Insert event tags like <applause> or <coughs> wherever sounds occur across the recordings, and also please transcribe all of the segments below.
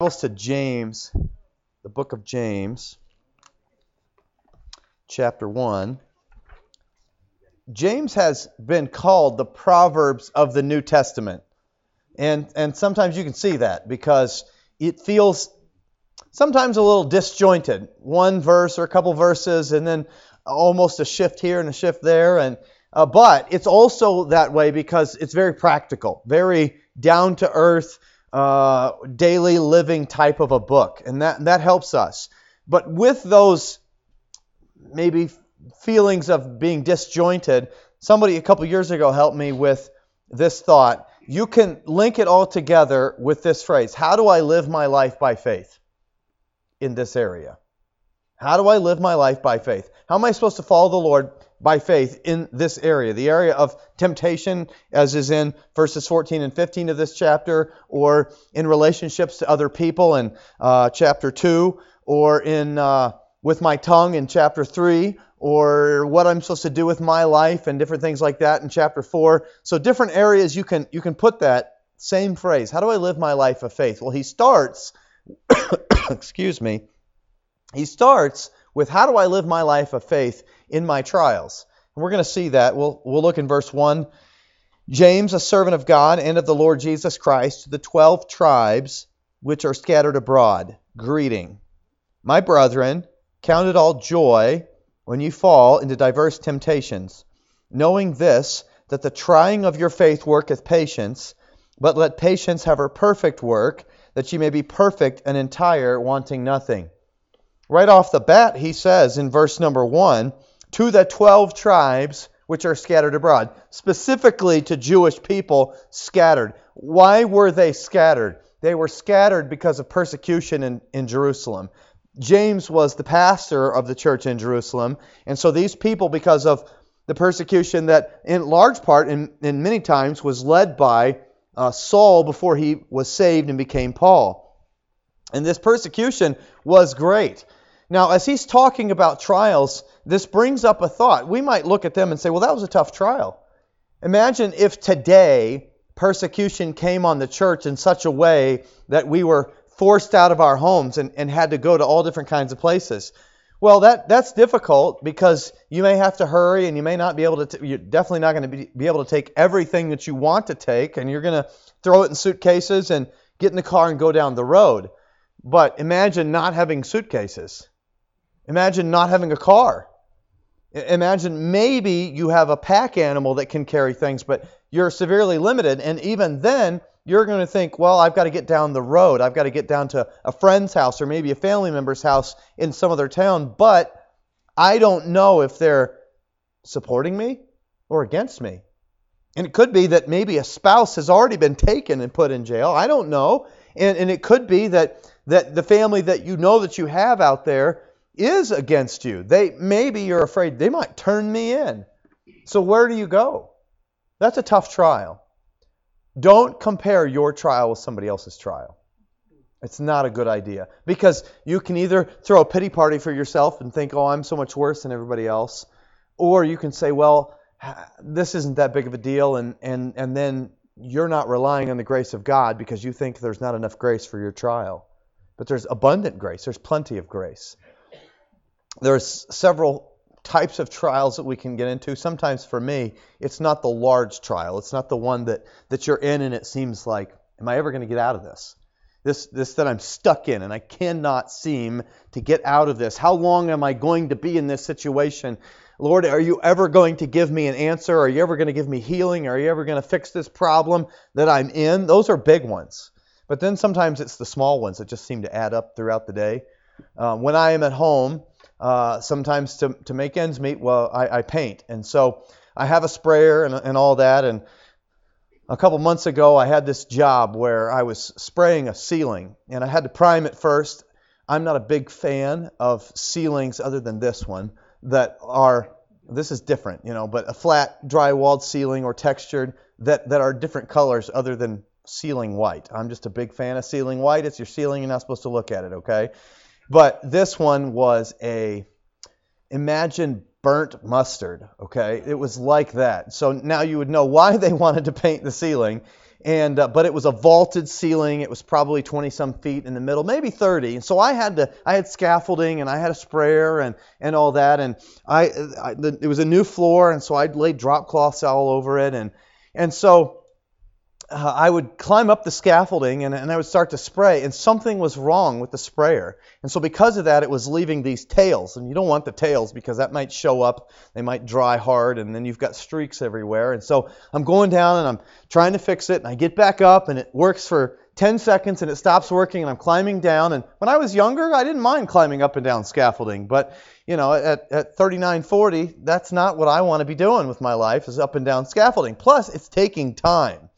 To James, the book of James, chapter 1. James has been called the Proverbs of the New Testament. And, and sometimes you can see that because it feels sometimes a little disjointed. One verse or a couple verses, and then almost a shift here and a shift there. And, uh, but it's also that way because it's very practical, very down to earth uh, daily living type of a book, and that that helps us. But with those maybe feelings of being disjointed, somebody a couple years ago helped me with this thought. You can link it all together with this phrase: How do I live my life by faith in this area? How do I live my life by faith? How am I supposed to follow the Lord by faith in this area, the area of temptation, as is in verses 14 and 15 of this chapter, or in relationships to other people in uh, chapter 2, or in uh, with my tongue in chapter 3, or what I'm supposed to do with my life and different things like that in chapter 4. So different areas you can you can put that same phrase. How do I live my life of faith? Well, he starts <coughs> excuse me. He starts with how do I live my life of faith in my trials. And we're going to see that. We'll, we'll look in verse 1. James, a servant of God and of the Lord Jesus Christ, to the twelve tribes which are scattered abroad, greeting. My brethren, count it all joy when you fall into diverse temptations, knowing this, that the trying of your faith worketh patience, but let patience have her perfect work, that ye may be perfect and entire, wanting nothing. Right off the bat, he says in verse number 1 to the 12 tribes which are scattered abroad, specifically to Jewish people scattered. Why were they scattered? They were scattered because of persecution in, in Jerusalem. James was the pastor of the church in Jerusalem, and so these people, because of the persecution that, in large part and, in many times, was led by uh, Saul before he was saved and became Paul. And this persecution was great. Now, as he's talking about trials, this brings up a thought. We might look at them and say, well, that was a tough trial. Imagine if today persecution came on the church in such a way that we were forced out of our homes and, and had to go to all different kinds of places. Well, that, that's difficult because you may have to hurry and you may not be able to, t- you're definitely not going to be, be able to take everything that you want to take and you're going to throw it in suitcases and get in the car and go down the road. But imagine not having suitcases. Imagine not having a car. Imagine maybe you have a pack animal that can carry things, but you're severely limited. And even then, you're going to think, well, I've got to get down the road. I've got to get down to a friend's house or maybe a family member's house in some other town. But I don't know if they're supporting me or against me. And it could be that maybe a spouse has already been taken and put in jail. I don't know. And, and it could be that, that the family that you know that you have out there is against you. They maybe you're afraid they might turn me in. So where do you go? That's a tough trial. Don't compare your trial with somebody else's trial. It's not a good idea because you can either throw a pity party for yourself and think, "Oh, I'm so much worse than everybody else," or you can say, "Well, this isn't that big of a deal," and and and then you're not relying on the grace of God because you think there's not enough grace for your trial. But there's abundant grace. There's plenty of grace there's several types of trials that we can get into. Sometimes for me, it's not the large trial. It's not the one that, that you're in and it seems like, am I ever going to get out of this? This, this that I'm stuck in and I cannot seem to get out of this. How long am I going to be in this situation? Lord, are you ever going to give me an answer? Are you ever going to give me healing? Are you ever going to fix this problem that I'm in? Those are big ones. But then sometimes it's the small ones that just seem to add up throughout the day. Um, when I am at home, uh, sometimes to, to make ends meet, well, I, I paint. And so I have a sprayer and, and all that. And a couple months ago, I had this job where I was spraying a ceiling and I had to prime it first. I'm not a big fan of ceilings other than this one that are, this is different, you know, but a flat, dry-walled ceiling or textured that, that are different colors other than ceiling white. I'm just a big fan of ceiling white. It's your ceiling. You're not supposed to look at it, okay? But this one was a imagine burnt mustard, okay? It was like that. So now you would know why they <laughs> wanted to paint the ceiling. and uh, but it was a vaulted ceiling. It was probably 20 some feet in the middle, maybe 30. And so I had to, I had scaffolding and I had a sprayer and and all that. And I, I it was a new floor, and so I laid drop cloths all over it. And and so uh, I would climb up the scaffolding and, and I would start to spray, and something was wrong with the sprayer. And so, because of that, it was leaving these tails. And you don't want the tails because that might show up, they might dry hard, and then you've got streaks everywhere. And so, I'm going down and I'm trying to fix it, and I get back up, and it works for 10 seconds, and it stops working, and I'm climbing down. And when I was younger, I didn't mind climbing up and down scaffolding, but you know, at, at 39, 40, that's not what I want to be doing with my life, is up and down scaffolding. Plus, it's taking time.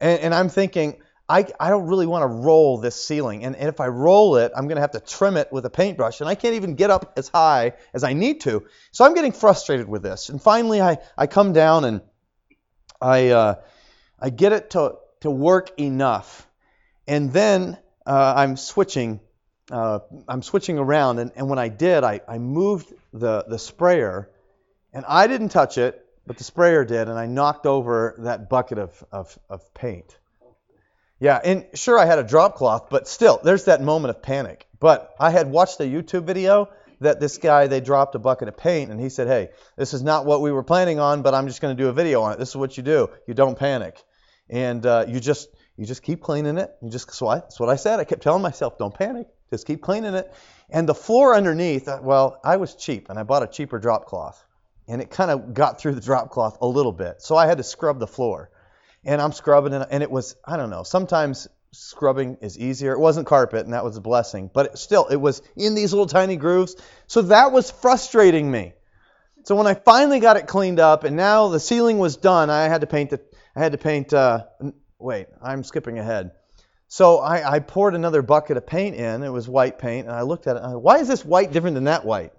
And, and I'm thinking, I, I don't really want to roll this ceiling. And, and if I roll it, I'm going to have to trim it with a paintbrush. And I can't even get up as high as I need to. So I'm getting frustrated with this. And finally, I, I come down and I, uh, I get it to, to work enough. And then uh, I'm switching. Uh, I'm switching around, and, and when I did, I, I moved the, the sprayer, and I didn't touch it, but the sprayer did, and I knocked over that bucket of, of, of paint. Yeah, and sure, I had a drop cloth, but still, there's that moment of panic. But I had watched a YouTube video that this guy, they dropped a bucket of paint, and he said, Hey, this is not what we were planning on, but I'm just going to do a video on it. This is what you do. You don't panic. And uh, you just you just keep cleaning it. You just so I, that's what I said. I kept telling myself, don't panic. Just keep cleaning it. And the floor underneath, uh, well, I was cheap, and I bought a cheaper drop cloth and it kind of got through the drop cloth a little bit. So I had to scrub the floor. And I'm scrubbing, it. and it was, I don't know, sometimes scrubbing is easier. It wasn't carpet, and that was a blessing, but it, still, it was in these little tiny grooves. So that was frustrating me. So when I finally got it cleaned up, and now the ceiling was done, I had to paint it. I had to paint. Uh, wait, I'm skipping ahead. So I, I, poured another bucket of paint in. It was white paint, and I looked at it. I, Why is this white different than that white?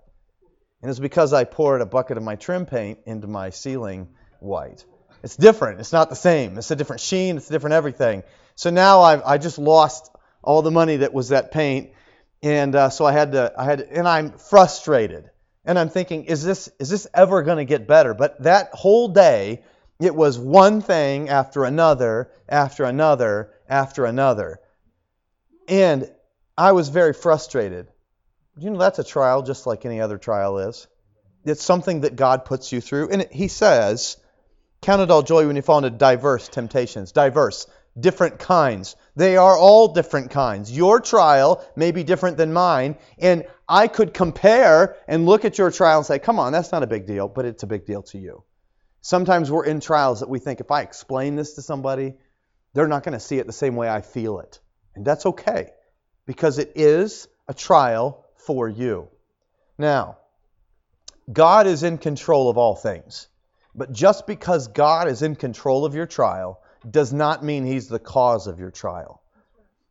And it's because I poured a bucket of my trim paint into my ceiling white. It's different. It's not the same. It's a different sheen. It's a different everything. So now I've, I just lost all the money that was that paint, and uh, so I had to. I had, and I'm frustrated. And I'm thinking, is this is this ever going to get better? But that whole day, it was one thing after another, after another, after another, and I was very frustrated. You know, that's a trial just like any other trial is. It's something that God puts you through. And He says, Count it all joy when you fall into diverse temptations. Diverse, different kinds. They are all different kinds. Your trial may be different than mine, and I could compare and look at your trial and say, come on, that's not a big deal, but it's a big deal to you. Sometimes we're in trials that we think if I explain this to somebody, they're not going to see it the same way I feel it. And that's okay, because it is a trial for you. Now, God is in control of all things. But just because God is in control of your trial does not mean He's the cause of your trial.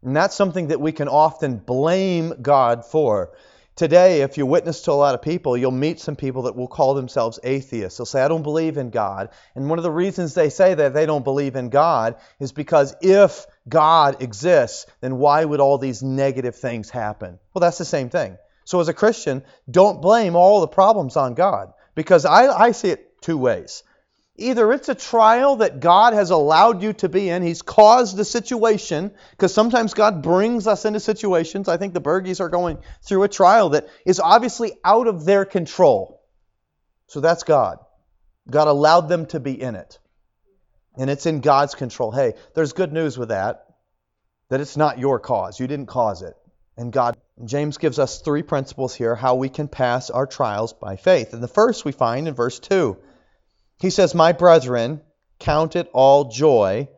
And that's something that we can often blame God for. Today, if you witness to a lot of people, you'll meet some people that will call themselves atheists. They'll say, I don't believe in God. And one of the reasons they say that they don't believe in God is because if God exists, then why would all these negative things happen? Well, that's the same thing. So, as a Christian, don't blame all the problems on God because I, I see it two ways. Either it's a trial that God has allowed you to be in, He's caused the situation, because sometimes God brings us into situations. I think the Bergies are going through a trial that is obviously out of their control. So that's God. God allowed them to be in it. And it's in God's control. Hey, there's good news with that, that it's not your cause. You didn't cause it. And God, James gives us three principles here how we can pass our trials by faith. And the first we find in verse 2. He says, My brethren, count it all joy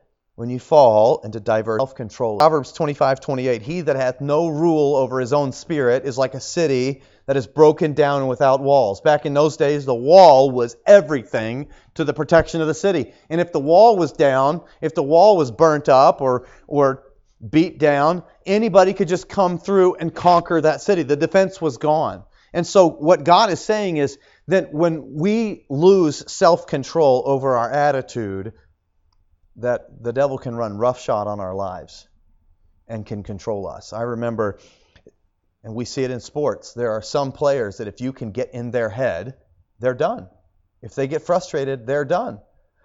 when you fall into diverse self-control. Proverbs 25:28. He that hath no rule over his own spirit is like a city that is broken down and without walls. Back in those days, the wall was everything to the protection of the city. And if the wall was down, if the wall was burnt up or, or beat down, anybody could just come through and conquer that city. The defense was gone. And so, what God is saying is that when we lose self control over our attitude, that the devil can run roughshod on our lives and can control us. I remember, and we see it in sports, there are some players that if you can get in their head, they're done. If they get frustrated, they're done.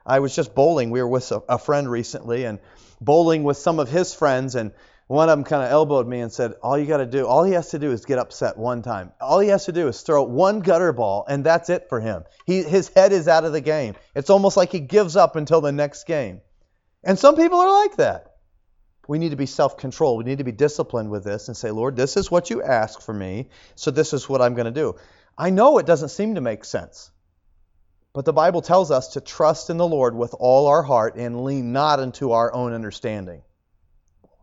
I was just bowling. We were with a, friend recently and bowling with some of his friends, and one of them kind of elbowed me and said, All you got to do, all he has to do is get upset one time. All he has to do is throw one gutter ball, and that's it for him. He, his head is out of the game. It's almost like he gives up until the next game. And some people are like that. We need to be self controlled. We need to be disciplined with this and say, Lord, this is what you ask for me, so this is what I'm going to do. I know it doesn't seem to make sense. But the Bible tells us to trust in the Lord with all our heart and lean not into our own understanding.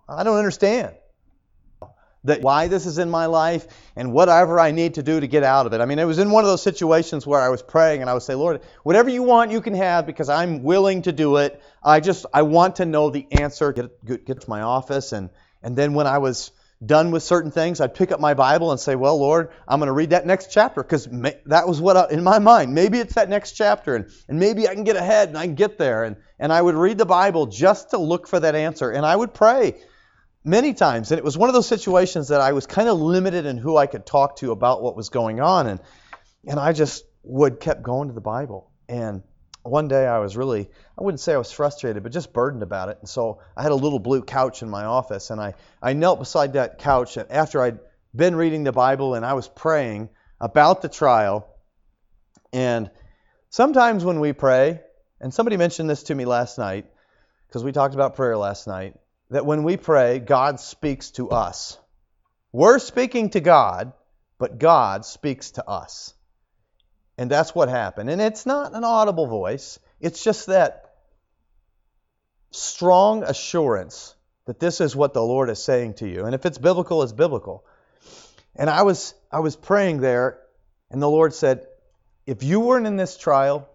I don't understand that why this is in my life and whatever I need to do to get out of it. I mean, it was in one of those situations where I was praying and I would say, Lord, whatever you want, you can have because I'm willing to do it. I just I want to know the answer. Get get, get to my office and and then when I was done with certain things, I'd pick up my Bible and say, Well, Lord, I'm going to read that next chapter because that was what I, in my mind. Maybe it's that next chapter, and, and maybe I can get ahead and I can get there. And, and I would read the Bible just to look for that answer. And I would pray many times. And it was one of those situations that I was kind of limited in who I could talk to about what was going on. And, and I just would kept going to the Bible. And one day I was really, I wouldn't say I was frustrated, but just burdened about it. And so I had a little blue couch in my office, and I, I knelt beside that couch and after I'd been reading the Bible and I was praying about the trial. And sometimes when we pray, and somebody mentioned this to me last night, because we talked about prayer last night, that when we pray, God speaks to us. We're speaking to God, but God speaks to us. And that's what happened. And it's not an audible voice, it's just that strong assurance that this is what the Lord is saying to you. And if it's biblical, it's biblical. And I was I was praying there and the Lord said, "If you weren't in this trial,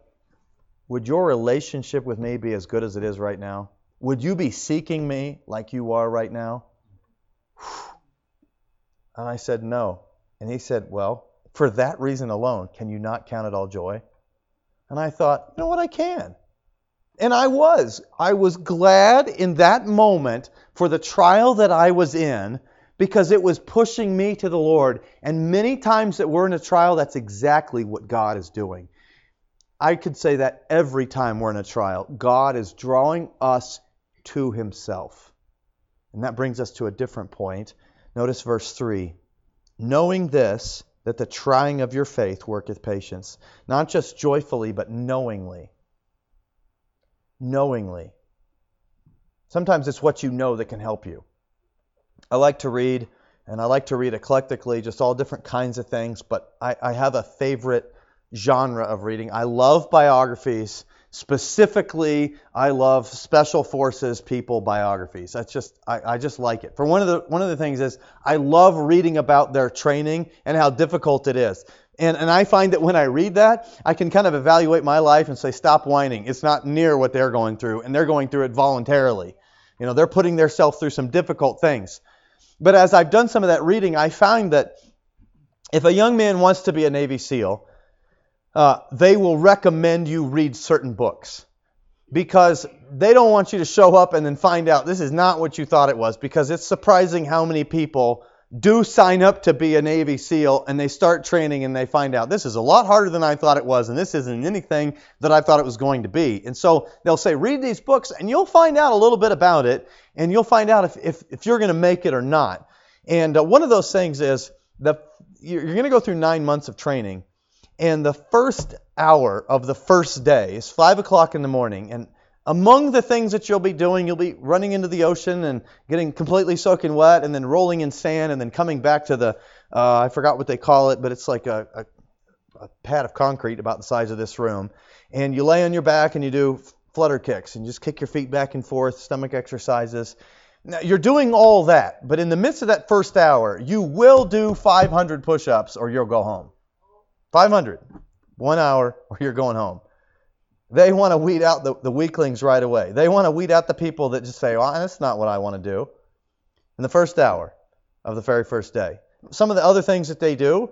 would your relationship with me be as good as it is right now? Would you be seeking me like you are right now?" And I said, "No." And he said, "Well, for that reason alone, can you not count it all joy? And I thought, you know what, I can. And I was. I was glad in that moment for the trial that I was in because it was pushing me to the Lord. And many times that we're in a trial, that's exactly what God is doing. I could say that every time we're in a trial, God is drawing us to Himself. And that brings us to a different point. Notice verse 3. Knowing this, that the trying of your faith worketh patience, not just joyfully, but knowingly. Knowingly. Sometimes it's what you know that can help you. I like to read, and I like to read eclectically, just all different kinds of things, but I, I have a favorite genre of reading. I love biographies Specifically, I love special forces people biographies. That's just I, I, just like it. For one of the one of the things is I love reading about their training and how difficult it is. And and I find that when I read that, I can kind of evaluate my life and say, stop whining. It's not near what they're going through, and they're going through it voluntarily. You know, they're putting themselves through some difficult things. But as I've done some of that reading, I find that if a young man wants to be a Navy SEAL, uh, they will recommend you read certain books because they don't want you to show up and then find out this is not what you thought it was because it's surprising how many people do sign up to be a Navy SEAL and they start training and they find out this is a lot harder than I thought it was and this isn't anything that I thought it was going to be. And so they'll say, read these books and you'll find out a little bit about it and you'll find out if, if, if you're going to make it or not. And uh, one of those things is that you're going to go through nine months of training and the first hour of the first day is 5 o'clock in the morning. And among the things that you'll be doing, you'll be running into the ocean and getting completely soaking wet, and then rolling in sand, and then coming back to the, uh, I forgot what they call it, but it's like a, a, a pad of concrete about the size of this room. And you lay on your back and you do flutter kicks and just kick your feet back and forth, stomach exercises. Now, you're doing all that, but in the midst of that first hour, you will do 500 push ups or you'll go home. 500. One hour, or you're going home. They want to weed out the, the weaklings right away. They want to weed out the people that just say, well, that's not what I want to do. In the first hour of the very first day. Some of the other things that they do,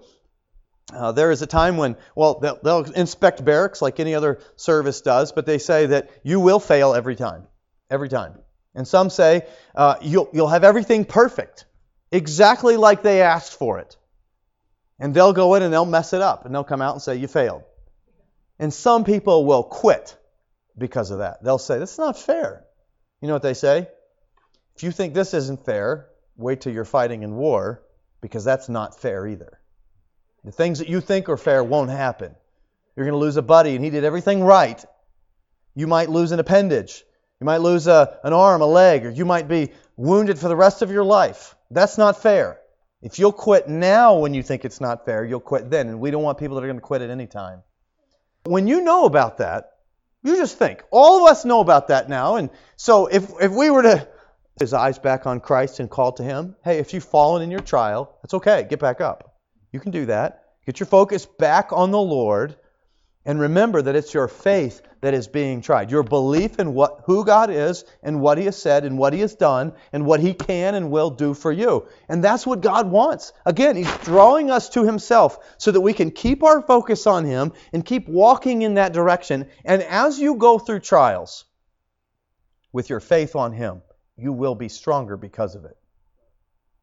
uh, there is a time when, well, they'll, they'll, inspect barracks like any other service does, but they say that you will fail every time. Every time. And some say uh, you'll, you'll have everything perfect, exactly like they asked for it. And they'll go in and they'll mess it up and they'll come out and say, You failed. And some people will quit because of that. They'll say, This is not fair. You know what they say? If you think this isn't fair, wait till you're fighting in war because that's not fair either. The things that you think are fair won't happen. You're going to lose a buddy and he did everything right. You might lose an appendage. You might lose a, an arm, a leg, or you might be wounded for the rest of your life. That's not fair. If you'll quit now when you think it's not fair, you'll quit then. And we don't want people that are going to quit at any time. When you know about that, you just think. All of us know about that now. And so if, if we were to his eyes back on Christ and call to him, hey, if you've fallen in your trial, that's okay. Get back up. You can do that. Get your focus back on the Lord and remember that it's your faith that is being tried. Your belief in what who God is and what he has said and what he has done and what he can and will do for you. And that's what God wants. Again, he's drawing us to himself so that we can keep our focus on him and keep walking in that direction. And as you go through trials with your faith on him, you will be stronger because of it.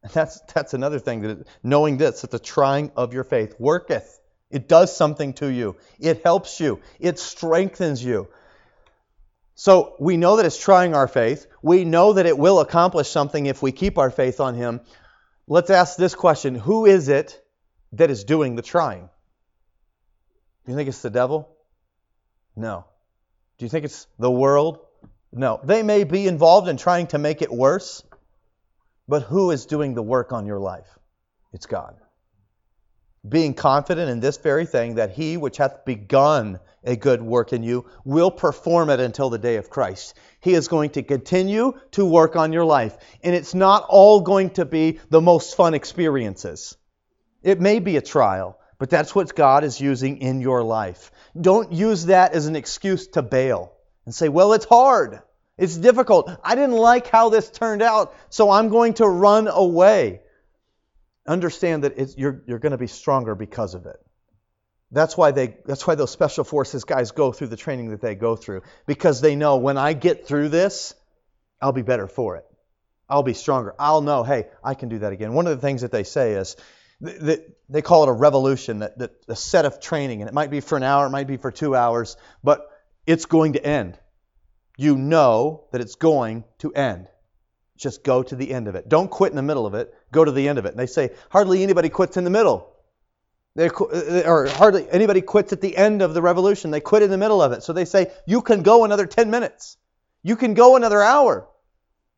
And that's that's another thing that knowing this that the trying of your faith worketh it does something to you. It helps you. It strengthens you. So we know that it's trying our faith. We know that it will accomplish something if we keep our faith on Him. Let's ask this question Who is it that is doing the trying? Do you think it's the devil? No. Do you think it's the world? No. They may be involved in trying to make it worse, but who is doing the work on your life? It's God being confident in this very thing that he which hath begun a good work in you will perform it until the day of Christ. He is going to continue to work on your life. And it's not all going to be the most fun experiences. It may be a trial, but that's what God is using in your life. Don't use that as an excuse to bail and say, well, it's hard. It's difficult. I didn't like how this turned out, so I'm going to run away understand that you're, you're going to be stronger because of it. That's why they that's why those special forces guys go through the training that they go through because they know when I get through this, I'll be better for it. I'll be stronger. I'll know, hey, I can do that again. One of the things that they say is that they call it a revolution, that, that a set of training, and it might be for an hour, it might be for two hours, but it's going to end. You know that it's going to end. Just go to the end of it. Don't quit in the middle of it. Go to the end of it. And they say hardly anybody quits in the middle. They, uh, or hardly anybody quits at the end of the revolution. They quit in the middle of it. So they say you can go another 10 minutes. You can go another hour.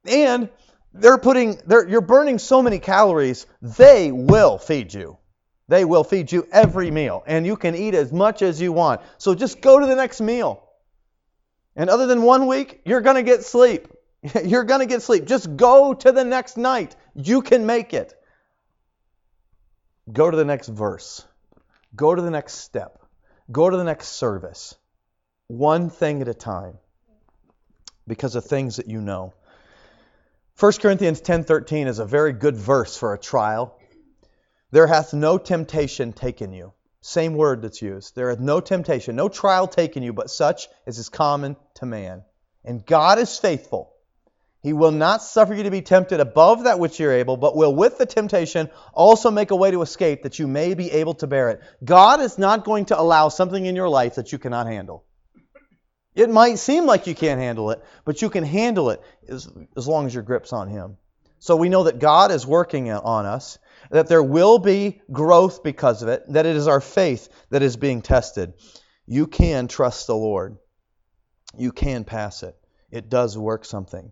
And they're putting they're, you're burning so many calories, they will feed you. They will feed you every meal and you can eat as much as you want. So just go to the next meal. And other than one week, you're going to get sleep. <laughs> You're going to get sleep. Just go to the next night. You can make it. Go to the next verse. Go to the next step. Go to the next service. One thing at a time because of things that you know. 1 Corinthians 10:13 is a very good verse for a trial. There hath no temptation taken you. Same word that's used. There hath no temptation, no trial taken you, but such as is common to man. And God is faithful he will not suffer you to be tempted above that which you're able, but will with the temptation also make a way to escape that you may be able to bear it. God is not going to allow something in your life that you cannot handle. It might seem like you can't handle it, but you can handle it as, as long as your grip's on Him. So we know that God is working on us, that there will be growth because of it, that it is our faith that is being tested. You can trust the Lord. You can pass it. It does work something.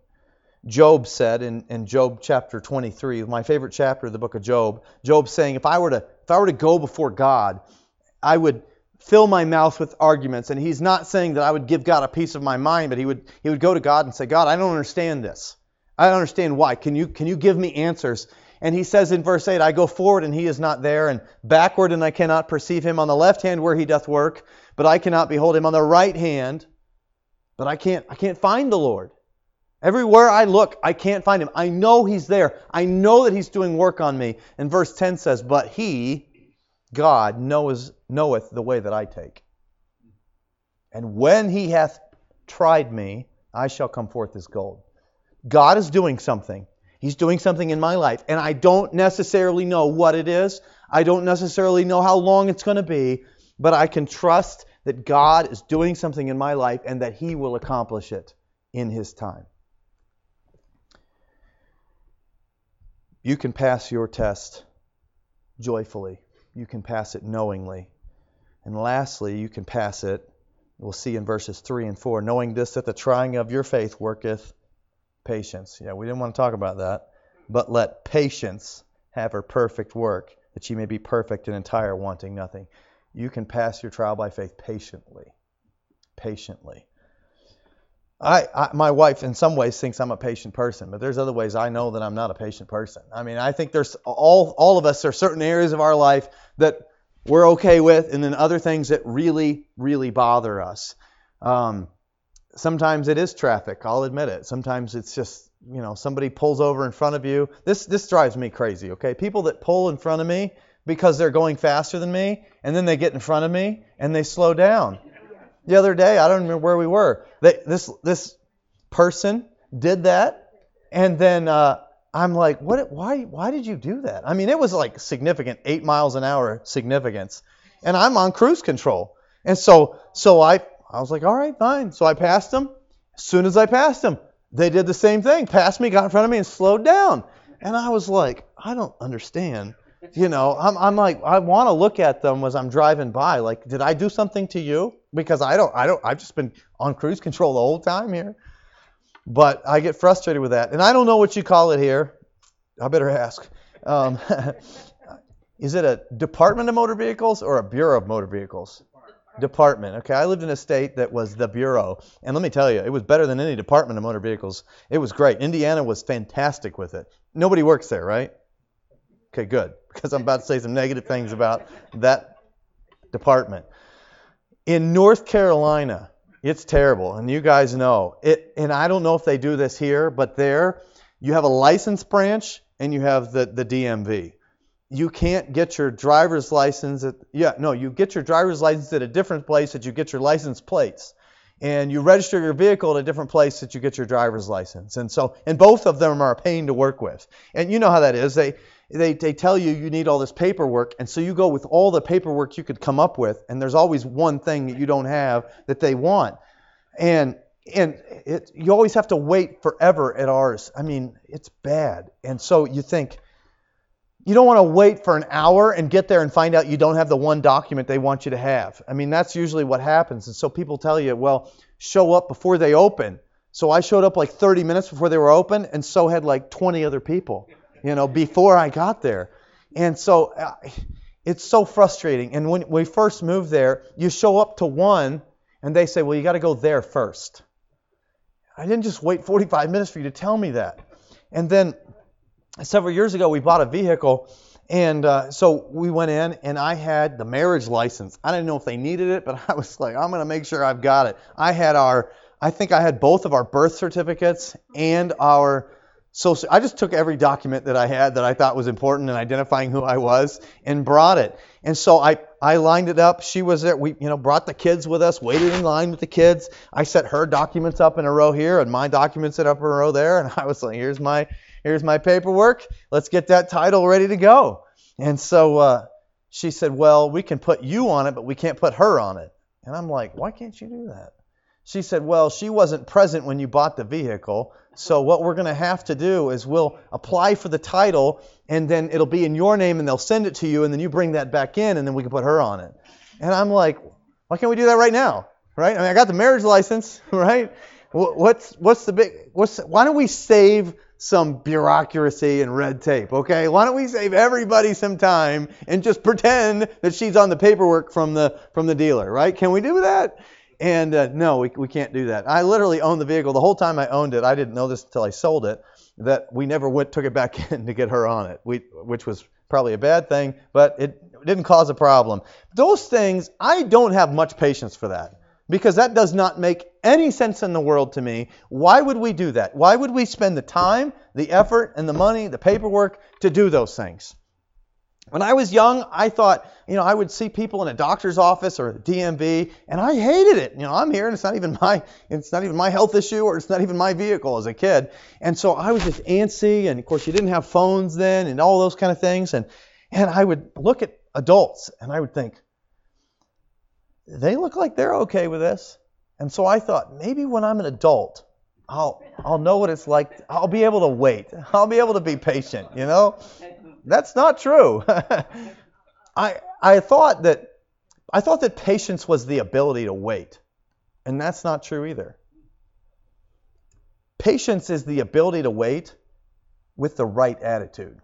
Job said in, in Job chapter 23, my favorite chapter of the book of Job, Job saying, if I were to if I were to go before God, I would fill my mouth with arguments. And he's not saying that I would give God a piece of my mind, but he would he would go to God and say, God, I don't understand this. I don't understand why. Can you can you give me answers? And he says in verse 8, I go forward and he is not there, and backward and I cannot perceive him on the left hand where he doth work, but I cannot behold him on the right hand, but I can't I can't find the Lord. Everywhere I look, I can't find him. I know he's there. I know that he's doing work on me. And verse 10 says, But he, God, knows, knoweth the way that I take. And when he hath tried me, I shall come forth as gold. God is doing something. He's doing something in my life. And I don't necessarily know what it is. I don't necessarily know how long it's going to be. But I can trust that God is doing something in my life and that He will accomplish it in His time. You can pass your test joyfully, you can pass it knowingly. And lastly, you can pass it, we'll see in verses 3 and 4, knowing this, that the trying of your faith worketh patience. Yeah, we didn't want to talk about that. But let patience have her perfect work, that she may be perfect and entire, wanting nothing. You can pass your trial by faith patiently. Patiently. I, I, my wife in some ways thinks I'm a patient person, but there's other ways I know that I'm not a patient person. I mean, I think there's all all of us there are certain areas of our life that we're okay with, and then other things that really, really bother us. Um, sometimes it is traffic. I'll admit it. Sometimes it's just you know somebody pulls over in front of you. This this drives me crazy. Okay, people that pull in front of me because they're going faster than me, and then they get in front of me and they slow down the other day. I don't remember where we were. They, this this person did that, and then uh, I'm like, what? Why? Why did you do that? I mean, it was like significant, eight miles an hour significance, and I'm on cruise control, and so so I I was like, all right, fine. So I passed them. As soon as I passed them, they did the same thing. Passed me, got in front of me, and slowed down. And I was like, I don't understand you know, I'm, I'm like, I want to look at them as I'm driving by. Like, did I do something to you? Because I don't, I don't, I've just been on cruise control the whole time here. But I get frustrated with that. And I don't know what you call it here. I better ask. Um, <laughs> is it a Department of Motor Vehicles or a Bureau of Motor Vehicles? Department. Okay, I lived in a state that was the Bureau. And let me tell you, it was better than any Department of Motor Vehicles. It was great. Indiana was fantastic with it. Nobody works there, right? Okay, good, because I'm about to say some negative things about that department. In North Carolina, it's terrible, and you guys know it. And I don't know if they do this here, but there, you have a license branch and you have the, the DMV. You can't get your driver's license at yeah no you get your driver's license at a different place that you get your license plates and you register your vehicle at a different place that you get your driver's license. And so, and both of them are a pain to work with. And you know how that is. They they, they tell you you need all this paperwork, and so you go with all the paperwork you could come up with, and there's always one thing that you don't have that they want. And and it, you always have to wait forever at ours. I mean, it's bad. And so you think, you don't want to wait for an hour and get there and find out you don't have the one document they want you to have. I mean, that's usually what happens. And so people tell you, well, show up before they open. So I showed up like 30 minutes before they were open, and so had like 20 other people you know, before I got there. And so uh, it's so frustrating. And when we first moved there, you show up to one and they say, well, you got to go there first. I didn't just wait 45 minutes for you to tell me that. And then several years ago, we bought a vehicle. And uh, so we went in, and I had the marriage license. I didn't know if they needed it, but <laughs> I was like, I'm going to make sure I've got it. I had our, I think I had both of our birth certificates and our so, so I just took every document that I had that I thought was important in identifying who I was and brought it. And so I, I lined it up. She was there. We, you know, brought the kids with us, waited in line with the kids. I set her documents up in a row here and my documents set up in a row there. And <laughs> I was like, here's my, here's my paperwork. Let's get that title ready to go. And so uh, she said, well, we can put you on it, but we can't put her on it. And I'm like, why can't you do that? She said, Well, she wasn't present when you bought the vehicle. So what we're going to have to do is we'll apply for the title and then it'll be in your name and they'll send it to you and then you bring that back in and then we can put her on it. And I'm like, why can't we do that right now? Right? I mean, I got the marriage license, <laughs> right? What's what's the big what's why don't we save some bureaucracy and red tape, okay? Why don't we save everybody some time and just pretend that she's on the paperwork from the from the dealer, right? Can we do that? And uh, no, we, we can't do that. I literally owned the vehicle. The whole time I owned it, I didn't know this until I sold it, that we never went took it back <laughs> in to get her on it, we, which was probably a bad thing, but it didn't cause a problem. Those things, I don't have much patience for that because that does not make any sense in the world to me. Why would we do that? Why would we spend the time, the effort, and the money, the paperwork to do those things? When I was young, I thought, you know, I would see people in a doctor's office or a DMV, and I hated it. You know, I'm here, and it's not even my, it's not even my health issue, or it's not even my vehicle as a kid. And so I was just antsy, and of course, you didn't have phones then, and all those kind of things. And and I would look at adults, and I would think, they look like they're okay with this. And so I thought, maybe when I'm an adult, I'll I'll know what it's like. I'll be able to wait. I'll be able to be patient, you know? That's not true. <laughs> I I thought that I thought that patience was the ability to wait. And that's not true either. Patience is the ability to wait with the right attitude.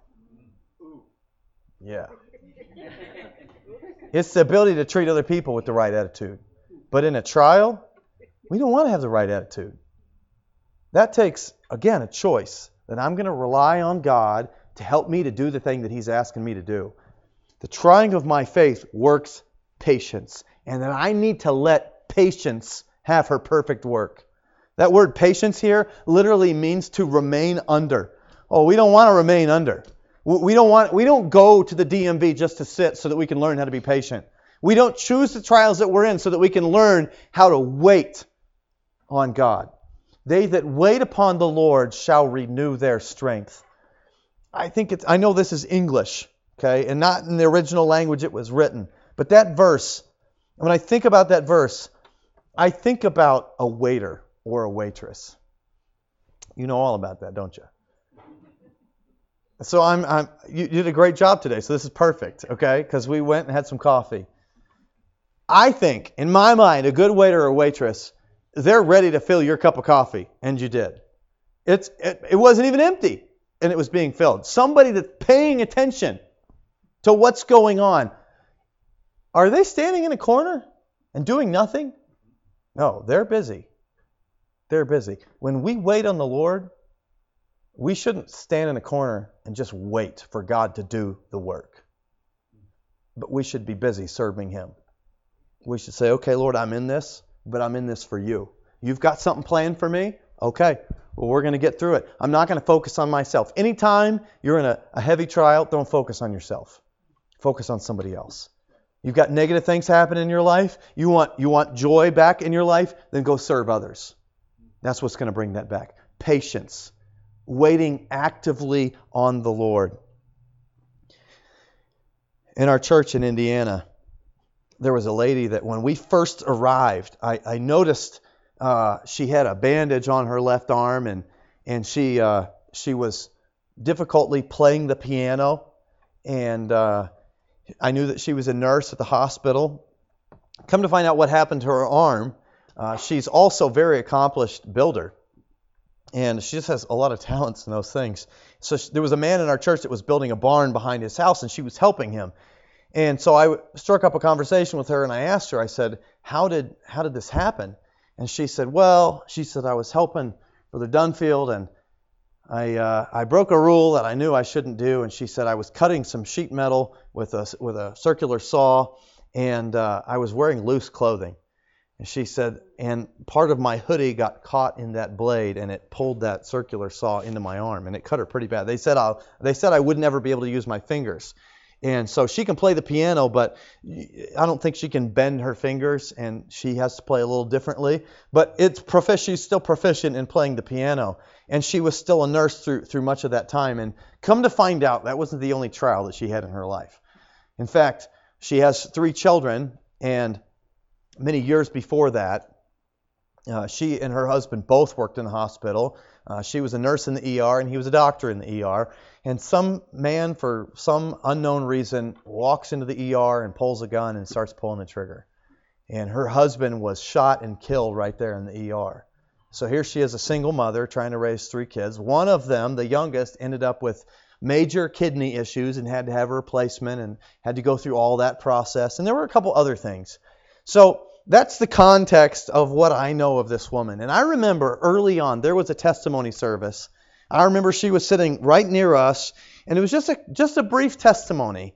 Yeah. It's the ability to treat other people with the right attitude. But in a trial, we don't want to have the right attitude. That takes, again, a choice that I'm going to rely on God to help me to do the thing that He's asking me to do. The trying of my faith works patience. And that I need to let patience have her perfect work. That word patience here literally means to remain under. Oh, we don't want to remain under. We don't want we don't go to the DMV just to sit so that we can learn how to be patient. We don't choose the trials that we're in so that we can learn how to wait on God. They that wait upon the Lord shall renew their strength. I think it's I know this is English, okay, and not in the original language it was written. But that verse, when I think about that verse, I think about a waiter or a waitress. You know all about that, don't you? So I'm, I'm you, did a great job today. So this is perfect, okay? Because we went and had some coffee. I think, in my mind, a good waiter or waitress, they're ready to fill your cup of coffee, and you did. It's it, it wasn't even empty, and it was being filled. Somebody that's paying attention to what's going on. Are they standing in a corner and doing nothing? No, they're busy. They're busy. When we wait on the Lord, we shouldn't stand in a corner and just wait for God to do the work. But we should be busy serving Him. We should say, okay, Lord, I'm in this, but I'm in this for you. You've got something planned for me? Okay, well, we're going to get through it. I'm not going to focus on myself. Anytime you're in a, a heavy trial, don't focus on yourself. Focus on somebody else. You've got negative things happen in your life. You want you want joy back in your life, then go serve others. That's what's going to bring that back. Patience, waiting actively on the Lord. In our church in Indiana, there was a lady that when we first arrived, I, I noticed uh, she had a bandage on her left arm and and she uh, she was difficultly playing the piano and uh, I knew that she was a nurse at the hospital. Come to find out what happened to her arm, uh, she's also a very accomplished builder. And she just has a lot of talents in those things. So she, there was a man in our church that was building a barn behind his house, and she was helping him. And so I struck up a conversation with her, and I asked her, I said, "How did how did this happen?" And she said, "Well, she said I was helping Brother Dunfield, and I, uh, I broke a rule that I knew I shouldn't do, and she said I was cutting some sheet metal with a, with a circular saw, and uh, I was wearing loose clothing. And she said, and part of my hoodie got caught in that blade, and it pulled that circular saw into my arm, and it cut her pretty bad. They said I'll, they said I would never be able to use my fingers. And so she can play the piano, but I don't think she can bend her fingers, and she has to play a little differently. But it's profi- she's still proficient in playing the piano, and she was still a nurse through through much of that time. And come to find out, that wasn't the only trial that she had in her life. In fact, she has three children, and many years before that, uh, she and her husband both worked in the hospital. Uh, she was a nurse in the ER, and he was a doctor in the ER. And some man, for some unknown reason, walks into the ER and pulls a gun and starts pulling the trigger. And her husband was shot and killed right there in the ER. So here she is, a single mother trying to raise three kids. One of them, the youngest, ended up with major kidney issues and had to have a replacement and had to go through all that process. And there were a couple other things. So that's the context of what I know of this woman. And I remember early on, there was a testimony service. I remember she was sitting right near us, and it was just a, just a brief testimony.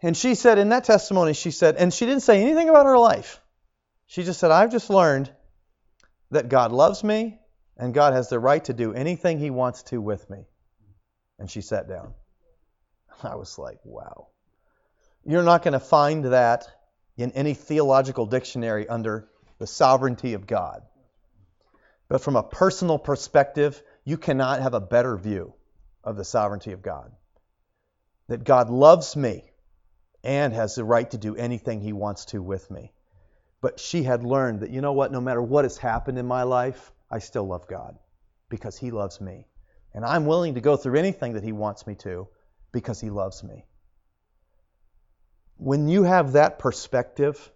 And she said, in that testimony, she said, and she didn't say anything about her life. She just said, I've just learned that God loves me and God has the right to do anything He wants to with me. And she sat down. I was like, wow. You're not going to find that in any theological dictionary under the sovereignty of God. But from a personal perspective, you cannot have a better view of the sovereignty of God. That God loves me and has the right to do anything he wants to with me. But she had learned that, you know what, no matter what has happened in my life, I still love God because He loves me. And I'm willing to go through anything that He wants me to because He loves me. When you have that perspective,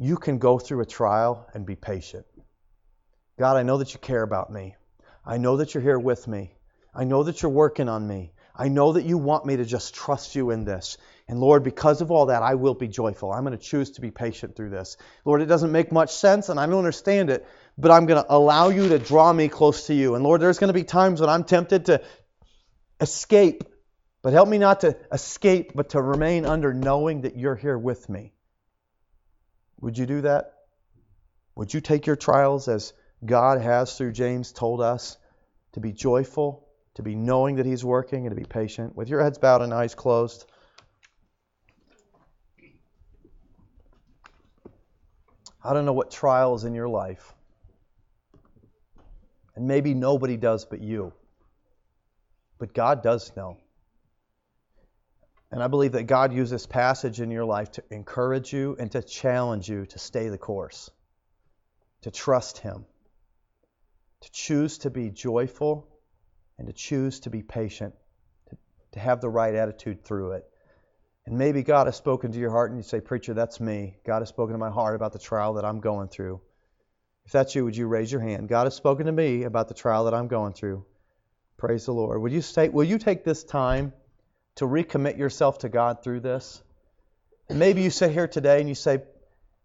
you can go through a trial and be patient. God, I know that you care about me. I know that you're here with me. I know that you're working on me. I know that you want me to just trust you in this. And Lord, because of all that, I will be joyful. I'm going to choose to be patient through this. Lord, it doesn't make much sense and I don't understand it, but I'm going to allow you to draw me close to you. And Lord, there's going to be times when I'm tempted to escape, but help me not to escape, but to remain under knowing that you're here with me. Would you do that? Would you take your trials as God has through James told us to be joyful, to be knowing that He's working, and to be patient? With your heads bowed and eyes closed. I don't know what trials in your life. And maybe nobody does but you. But God does know. And I believe that God used this passage in your life to encourage you and to challenge you to stay the course, to trust Him, to choose to be joyful and to choose to be patient, to, to have the right attitude through it. And maybe God has spoken to your heart and you say, Preacher, that's me. God has spoken to my heart about the trial that I'm going through. If that's you, would you raise your hand? God has spoken to me about the trial that I'm going through. Praise the Lord. Would you say, will you take this time to recommit yourself to God through this? Maybe you sit here today and you say,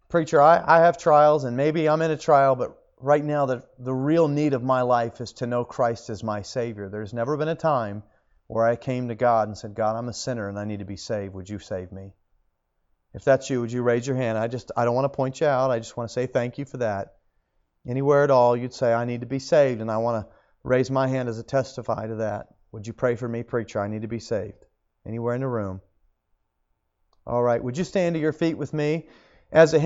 Preacher, I, I have trials and maybe I'm in a trial, but right now the, the real need of my life is to know Christ as my Savior. There's never been a time where I came to God and said, God, I'm a sinner and I need to be saved. Would you save me? If that's you, would you raise your hand? I just I don't want to point you out. I just want to say thank you for that. Anywhere at all, you'd say, I need to be saved, and I want to raise my hand as a testify to that. Would you pray for me, preacher? I need to be saved. Anywhere in the room. All right. Would you stand to your feet with me? As a